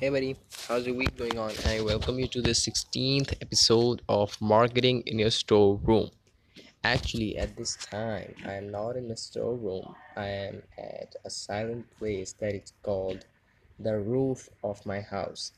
Hey buddy, how's your week going on? I welcome you to the 16th episode of Marketing in Your Storeroom. Actually, at this time, I am not in a storeroom. I am at a silent place that is called the roof of my house.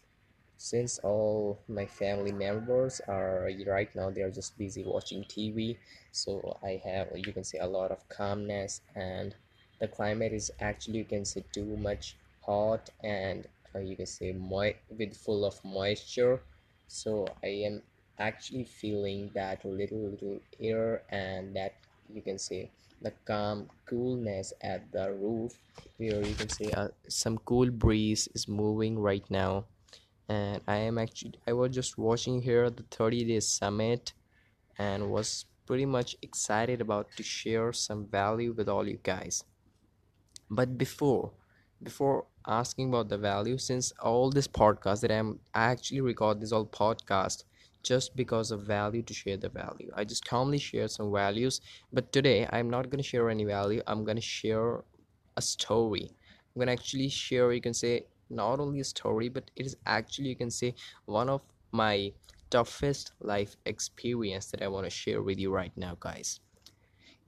Since all my family members are right now, they are just busy watching TV, so I have you can say a lot of calmness, and the climate is actually you can say too much hot and you can say with full of moisture. So i am actually feeling that little little air and that you can say the calm coolness at the roof. Where you can say uh, some cool breeze is moving right now. And i am actually i was just watching here the 30 days summit and was pretty much excited about to share some value with all you guys. But before before asking about the value since all this podcast that i'm i actually record this all podcast just because of value to share the value. I just calmly share some values but today i'm not going to share any value. I'm going to share a story. I'm going to actually share you can say not only a story but it is actually you can say one of my toughest life experience that i want to share with you right now guys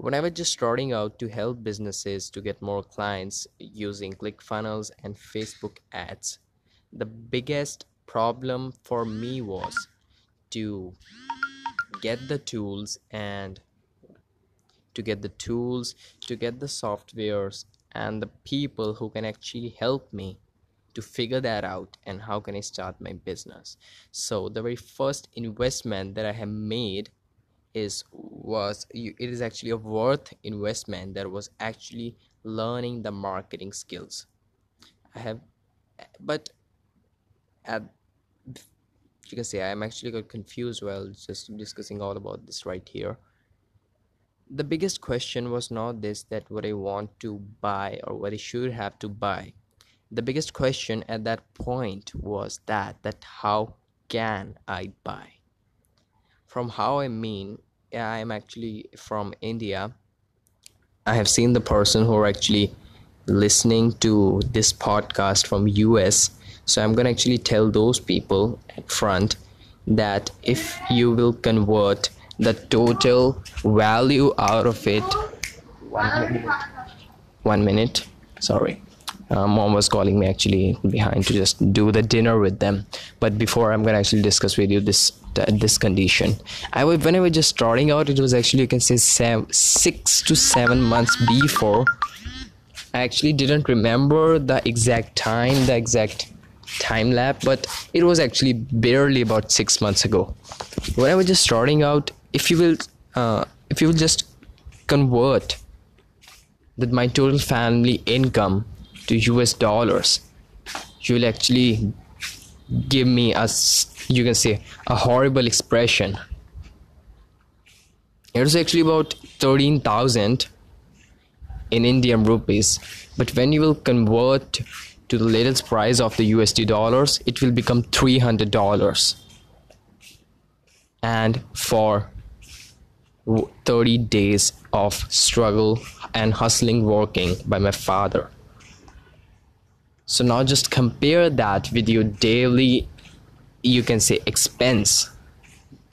when I was just starting out to help businesses to get more clients using ClickFunnels and Facebook ads, the biggest problem for me was to get the tools and to get the tools, to get the softwares and the people who can actually help me to figure that out and how can I start my business. So the very first investment that I have made is was it is actually a worth investment that was actually learning the marketing skills. I have but at you can say i'm actually got confused while just discussing all about this right here. The biggest question was not this that what i want to buy or what i should have to buy. The biggest question at that point was that that how can i buy from how I mean, I am actually from India. I have seen the person who are actually listening to this podcast from US. So I'm going to actually tell those people at front that if you will convert the total value out of it one minute, one minute sorry uh, mom was calling me actually behind to just do the dinner with them but before i'm gonna actually discuss with you this this condition. I was when i was just starting out it was actually you can say seven, six to seven months before. I actually didn't remember the exact time the exact time lap but it was actually barely about six months ago. When i was just starting out if you will uh, if you will just convert that my total family income to US dollars, you will actually give me a you can say a horrible expression. It was actually about 13,000 in Indian rupees, but when you will convert to the latest price of the USD dollars, it will become $300. And for 30 days of struggle and hustling working by my father so now just compare that with your daily you can say expense.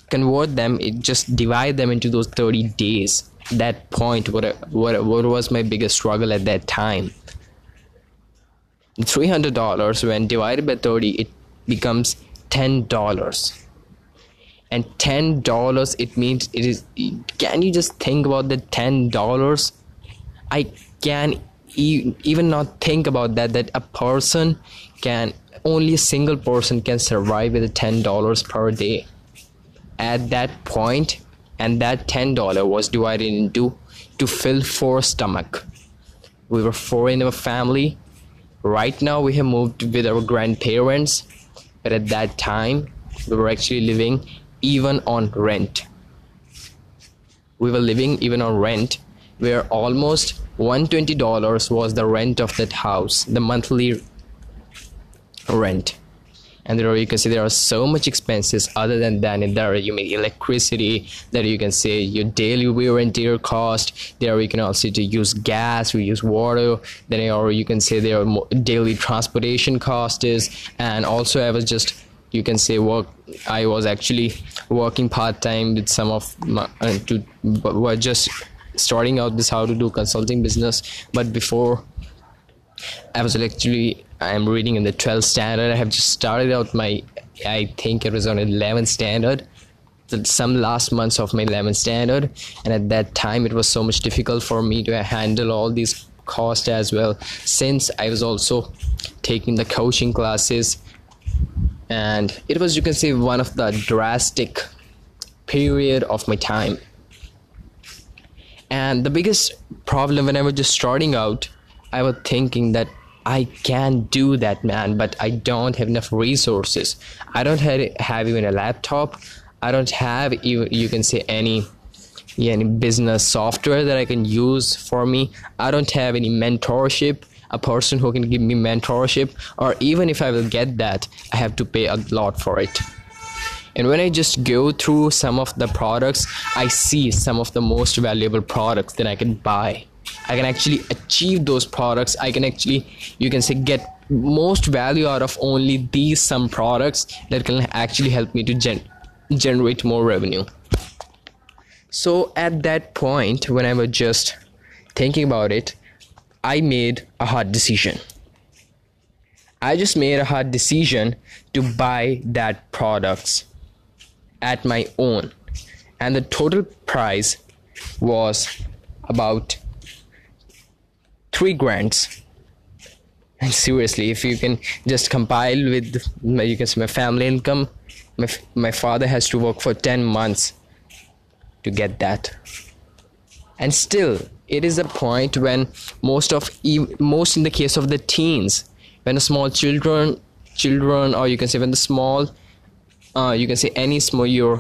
Convert them it just divide them into those 30 days. That point what what, what was my biggest struggle at that time. $300 when divided by 30 it becomes $10 and $10 it means it is can you just think about the $10 i can even not think about that that a person can only a single person can survive with $10 per day. At that point and that $10 was divided into to fill four stomach. We were four in our family. Right now we have moved with our grandparents but at that time we were actually living even on rent. We were living even on rent where almost $120 was the rent of that house, the monthly rent. and there you can see there are so much expenses other than that and there you mean electricity there you can say your daily wear and tear cost there you can also to use gas or use water then or you can say there are daily transportation cost is. and also i was just you can say work i was actually working part-time with some of my uh, to were just starting out this how to do consulting business but before I was actually I'm reading in the 12th standard. I have just started out my I think it was on 11th standard. Some last months of my 11th standard, and at that time it was so much difficult for me to handle all these costs as well. Since I was also taking the coaching classes, and it was you can say one of the drastic period of my time. And the biggest problem when I was just starting out I was thinking that I can do that, man, but I don't have enough resources. I don't have, have even a laptop. I don't have even, you can say, any any business software that I can use for me. I don't have any mentorship, a person who can give me mentorship, or even if I will get that, I have to pay a lot for it. And when I just go through some of the products, I see some of the most valuable products that I can buy I can actually achieve those products. I can actually, you can say, get most value out of only these some products that can actually help me to gen- generate more revenue. So at that point, when I was just thinking about it, I made a hard decision. I just made a hard decision to buy that products at my own, and the total price was about three grants and seriously if you can just compile with you can say my family income my, my father has to work for 10 months to get that. And still it is a point when most of most in the case of the teens when the small children children or you can say when the small uh, you can say any small your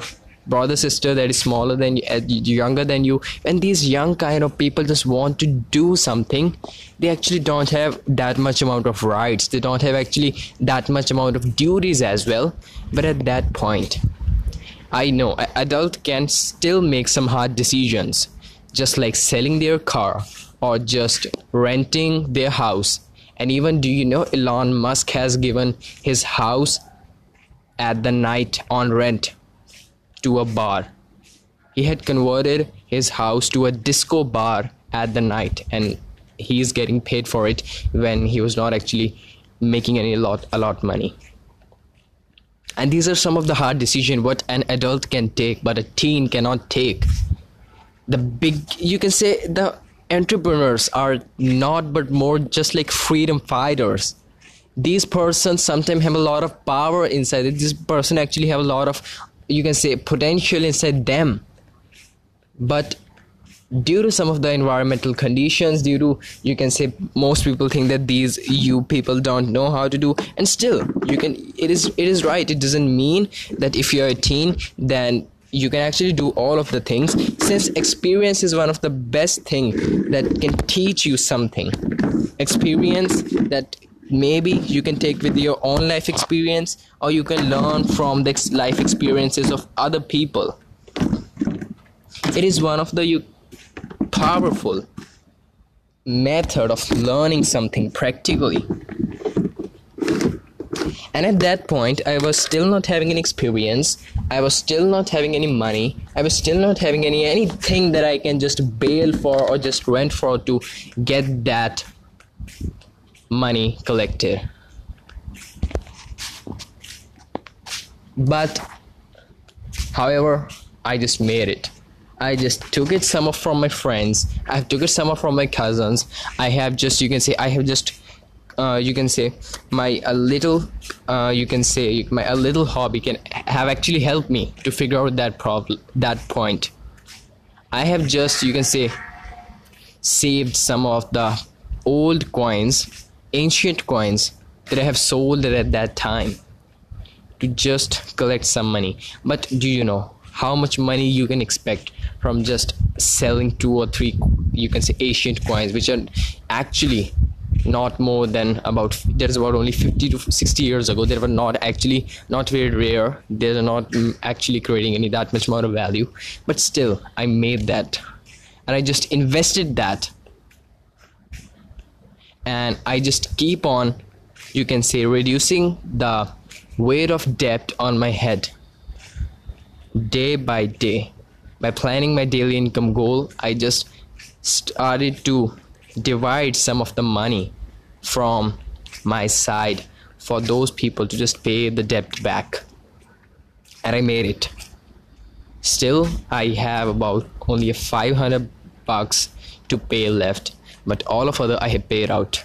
brother sister that is smaller than you uh, younger than you and these young kind of people just want to do something they actually don't have that much amount of rights. They don't have actually that much amount of duties as well. But at that point i know adult can still make some hard decisions just like selling their car or just renting their house. And even do you know elon musk has given his house at the night on rent to a bar. He had converted his house to a disco bar at the night and he's getting paid for it when he was not actually making any lot a lot money. And these are some of the hard decisions what an adult can take but a teen cannot take. The big you can say the entrepreneurs are not but more just like freedom fighters these persons sometimes have a lot of power inside it. This person actually have a lot of you can say potential inside them. But due to some of the environmental conditions due to you can say most people think that these you people don't know how to do and still you can it is it is right. It doesn't mean that if you're a teen then you can actually do all of the things since experience is one of the best thing that can teach you something. Experience that maybe you can take with your own life experience or you can learn from the life experiences of other people. It is one of the powerful method of learning something practically. And at that point i was still not having any experience i was still not having any money i was still not having any anything that i can just bail for or just rent for to get that money collected. But however i just made it. I just took it some of from my friends. I took it some of from my cousins. I have just you can say i have just uh, you can say my a little uh, you can say my a little hobby can have actually helped me to figure out that problem that point. I have just you can say saved some of the old coins ancient coins that I have sold at that time to just collect some money. But do you know how much money you can expect from just selling two or three, you can say, ancient coins, which are actually not more than about there's about only 50 to 60 years ago. They were not actually not very rare. They're not actually creating any that much more value. But still i made that. And i just invested that and i just keep on you can say reducing the weight of debt on my head day by day. By planning my daily income goal i just started to divide some of the money from my side for those people to just pay the debt back. And i made it. Still i have about only a 500 bucks to pay left but all of other i had paid out.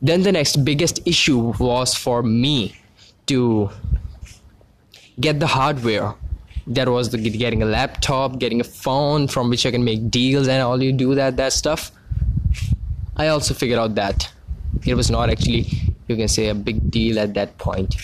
Then the next biggest issue was for me to get the hardware. That was the getting a laptop getting a phone from which i can make deals and all you do that that stuff. I also figured out that it was not actually you can say a big deal at that point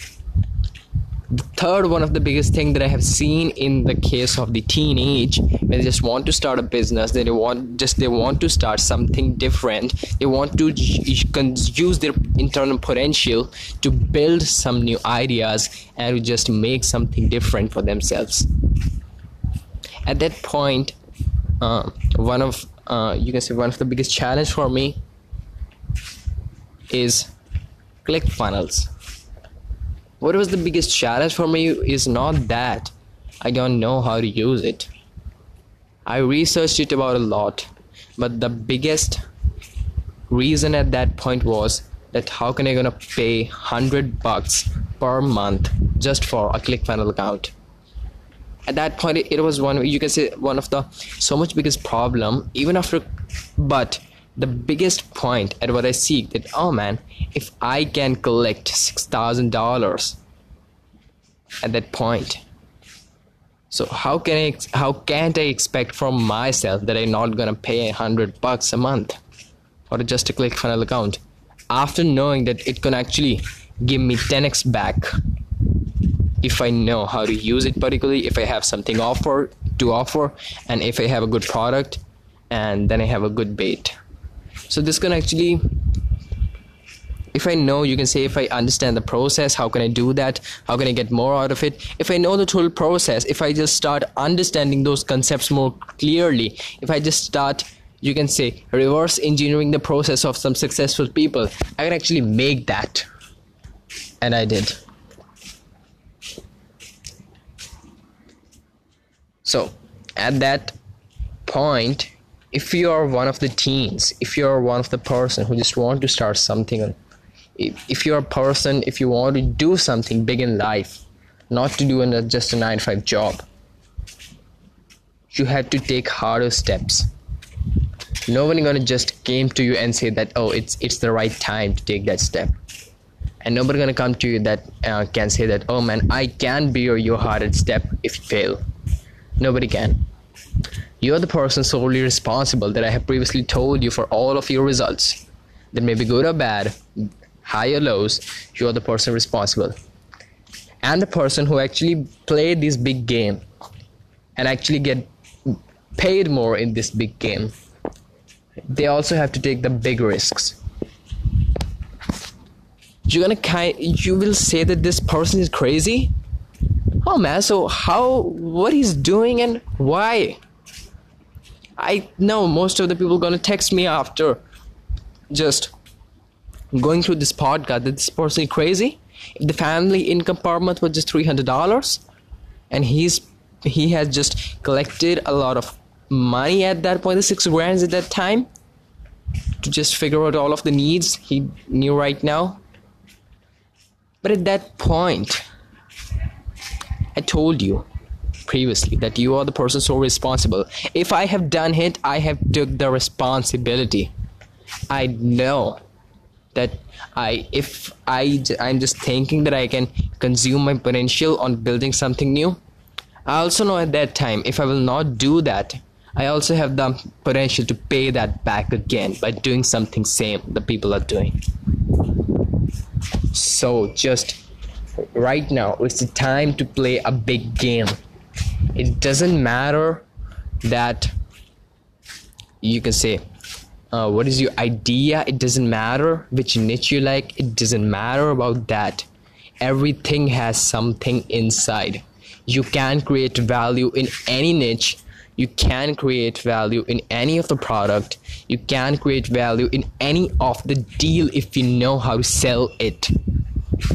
third one of the biggest thing that i have seen in the case of the teenage when they just want to start a business they want just they want to start something different. They want to use their internal potential to build some new ideas and just make something different for themselves. At that point uh, one of uh, you can say one of the biggest challenge for me is ClickFunnels what was the biggest challenge for me is not that I don't know how to use it. I researched it about a lot, but the biggest reason at that point was that how can I gonna pay hundred bucks per month just for a ClickFunnels account? At that point, it was one you can say one of the so much biggest problem even after, but the biggest point at what I seek that oh man, if I can collect six thousand dollars at that point, so how can I how can't I expect from myself that I'm not gonna pay a hundred bucks a month for just a ClickFunnels account after knowing that it can actually give me 10x back if I know how to use it particularly if I have something offer to offer and if I have a good product and then I have a good bait so this can actually if i know you can say if i understand the process how can i do that? How can i get more out of it? If i know the total process if i just start understanding those concepts more clearly if i just start you can say reverse engineering the process of some successful people i can actually make that. And i did. So at that point if you are one of the teens if you are one of the person who just want to start something if you're a person if you want to do something big in life not to do in a, just a 9 to 5 job you had to take harder steps. No one gonna just came to you and say that oh it's it's the right time to take that step. And nobody gonna come to you that uh, can say that oh man i can be your, your hardest step if you fail. Nobody can you are the person solely responsible that I have previously told you for all of your results. That may be good or bad, high or lows, you are the person responsible. And the person who actually played this big game and actually get paid more in this big game, they also have to take the big risks. You're gonna kind you will say that this person is crazy? Oh man, so how what he's doing and why? I know most of the people gonna text me after just going through this podcast that this person is crazy. If the family income per month was just three hundred dollars, and he's he has just collected a lot of money at that point, the six grand at that time, to just figure out all of the needs he knew right now. But at that point, I told you previously that you are the person so responsible. If i have done it i have took the responsibility. I know that i if i i'm just thinking that i can consume my potential on building something new. I also know at that time if i will not do that i also have the potential to pay that back again by doing something same the people are doing. So just right now it's the time to play a big game it doesn't matter that you can say uh, what is your idea? It doesn't matter which niche you like. It doesn't matter about that. Everything has something inside. You can create value in any niche. You can create value in any of the product. You can create value in any of the deal if you know how to sell it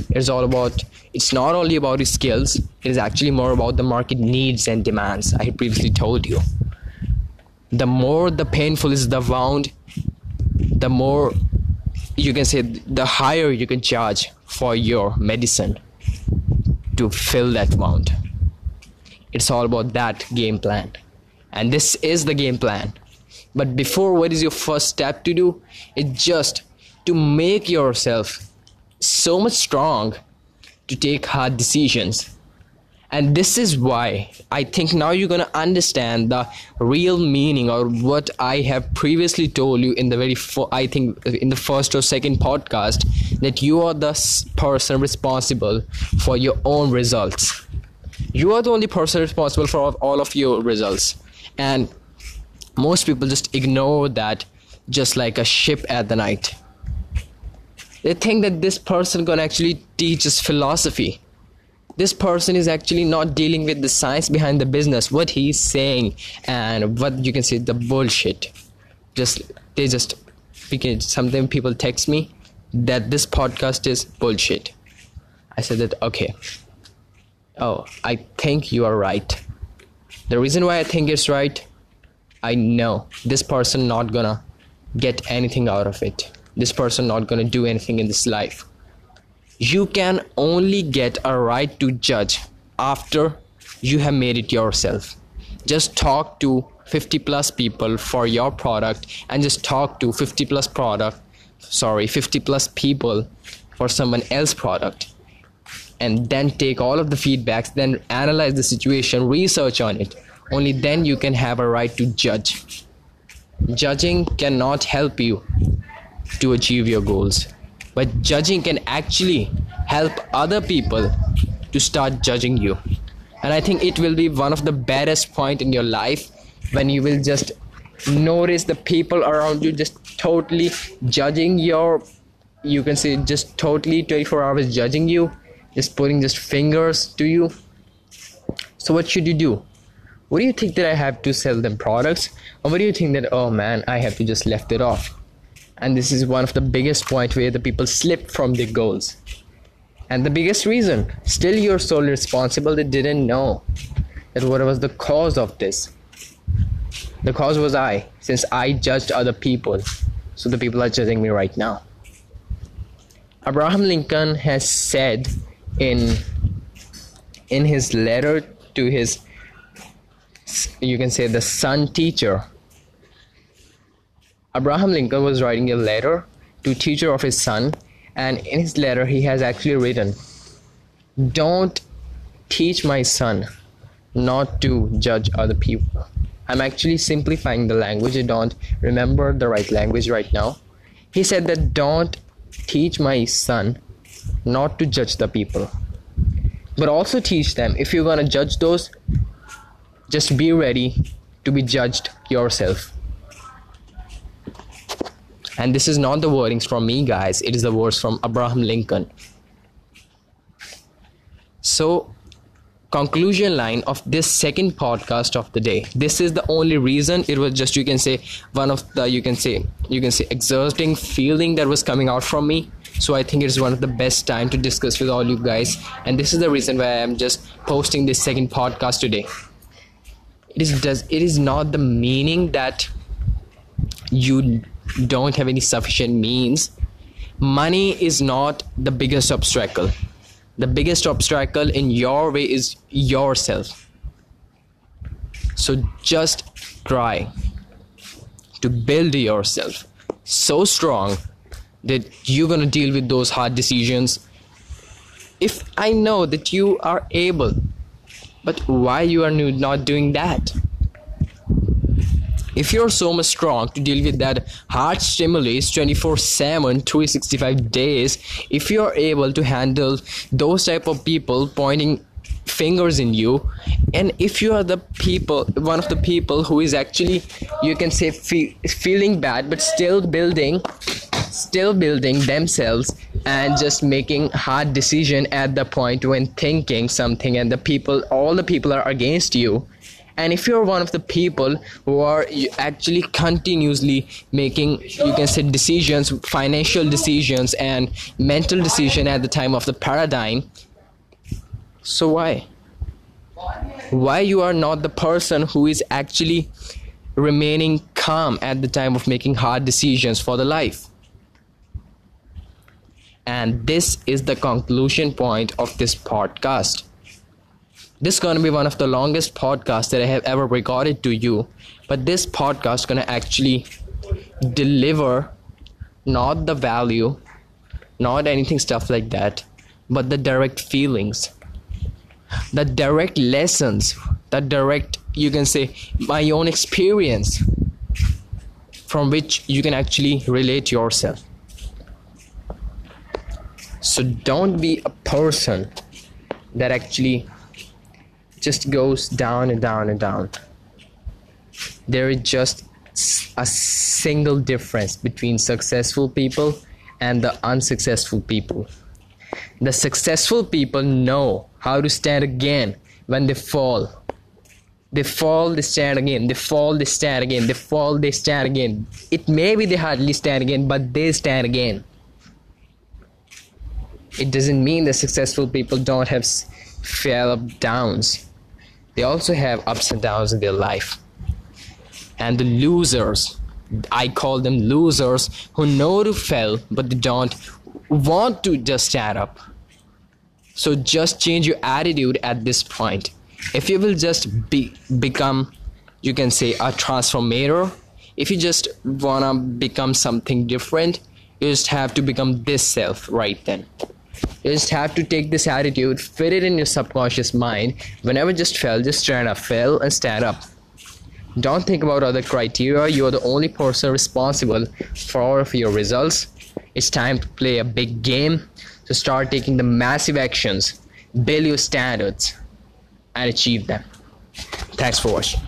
it's all about it's not only about your skills it is actually more about the market needs and demands. I previously told you. The more the painful is the wound the more you can say the higher you can charge for your medicine to fill that wound. It's all about that game plan. And this is the game plan. But before what is your first step to do? It's just to make yourself so much strong to take hard decisions. And this is why i think now you're going to understand the real meaning or what i have previously told you in the very fo- i think in the first or second podcast that you are the person responsible for your own results. You are the only person responsible for all of your results. And most people just ignore that just like a ship at the night they think that this person can actually teach us philosophy. This person is actually not dealing with the science behind the business. What he's saying and what you can say the bullshit. Just they just because sometimes people text me that this podcast is bullshit. I said that okay. Oh i think you are right. The reason why i think it's right i know this person not gonna get anything out of it this person not gonna do anything in this life. You can only get a right to judge after you have made it yourself. Just talk to 50 plus people for your product and just talk to 50 plus product sorry 50 plus people for someone else product. And then take all of the feedbacks then analyze the situation research on it. Only then you can have a right to judge. Judging cannot help you to achieve your goals. But judging can actually help other people to start judging you. And i think it will be one of the baddest point in your life when you will just notice the people around you just totally judging your you can say just totally 24 hours judging you just putting just fingers to you. So what should you do? What do you think that i have to sell them products? Or what do you think that oh man i have to just left it off and this is one of the biggest point where the people slip from their goals. And the biggest reason still you're solely responsible they didn't know that what was the cause of this. The cause was i since i judged other people. So the people are judging me right now. Abraham lincoln has said in in his letter to his you can say the son teacher Abraham Lincoln was writing a letter to teacher of his son and in his letter he has actually written don't teach my son not to judge other people. I'm actually simplifying the language. I don't remember the right language right now. He said that don't teach my son not to judge the people but also teach them. If you're to judge those just be ready to be judged yourself and this is not the wordings from me, guys, it is the words from Abraham Lincoln. So, conclusion line of this second podcast of the day. This is the only reason. It was just you can say one of the you can say you can say exerting feeling that was coming out from me. So i think it is one of the best time to discuss with all you guys. And this is the reason why i'm just posting this second podcast today. It is does it is not the meaning that you don't have any sufficient means. Money is not the biggest obstacle. The biggest obstacle in your way is yourself. So just try to build yourself so strong that you're going to deal with those hard decisions. If i know that you are able but why you are not doing that if you're so much strong to deal with that hard stimulus 24 7 365 days if you're able to handle those type of people pointing fingers in you and if you are the people one of the people who is actually you can say fe- feeling bad but still building still building themselves and just making hard decision at the point when thinking something and the people all the people are against you and if you're one of the people who are actually continuously making you can say decisions financial decisions and mental decision at the time of the paradigm so why? Why you are not the person who is actually remaining calm at the time of making hard decisions for the life? And this is the conclusion point of this podcast this is going to be one of the longest podcasts that I have ever recorded to you. But this podcast is going to actually deliver not the value, not anything stuff like that, but the direct feelings, the direct lessons, the direct, you can say, my own experience from which you can actually relate yourself. So don't be a person that actually just goes down and down and down. There is just a single difference between successful people and the unsuccessful people. The successful people know how to stand again when they fall. They fall, they stand again. They fall, they stand again. They fall, they stand again. It may be they hardly stand again, but they stand again. It doesn't mean that successful people don't have fail up downs they also have ups and downs in their life. And the losers i call them losers who know to fail but they don't want to just stand up. So just change your attitude at this point. If you will just be become you can say a transformator if you just wanna become something different you just have to become this self right then you just have to take this attitude, fit it in your subconscious mind. Whenever just fell, just stand up, fell and stand up. Don't think about other criteria. You are the only person responsible for your results. It's time to play a big game. So start taking the massive actions, build your standards, and achieve them. Thanks for watching.